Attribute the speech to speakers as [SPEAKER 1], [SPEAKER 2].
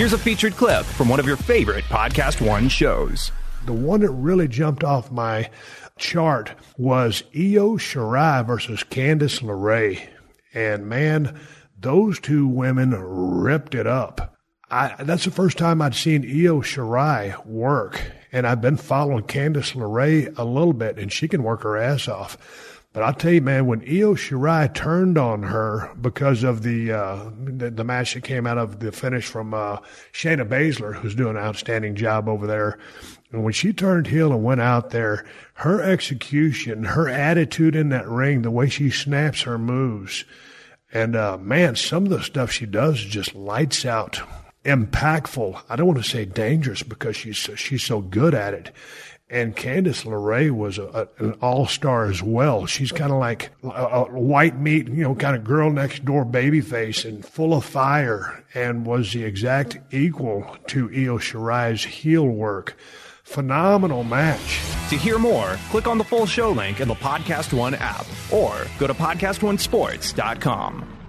[SPEAKER 1] Here's a featured clip from one of your favorite Podcast One shows.
[SPEAKER 2] The one that really jumped off my chart was Io Shirai versus Candice LeRae. And man, those two women ripped it up. I, that's the first time I'd seen Io Shirai work. And I've been following Candice LeRae a little bit, and she can work her ass off. But I'll tell you, man, when Io Shirai turned on her because of the, uh, the, the match that came out of the finish from uh, Shayna Baszler, who's doing an outstanding job over there, and when she turned heel and went out there, her execution, her attitude in that ring, the way she snaps her moves, and uh, man, some of the stuff she does just lights out, impactful. I don't want to say dangerous because she's she's so good at it. And Candice LeRae was a, a, an all star as well. She's kind of like a, a, white meat, you know, kind of girl next door baby face and full of fire and was the exact equal to Io Shirai's heel work. Phenomenal match.
[SPEAKER 1] To hear more, click on the full show link in the Podcast One app or go to PodcastOneSports.com.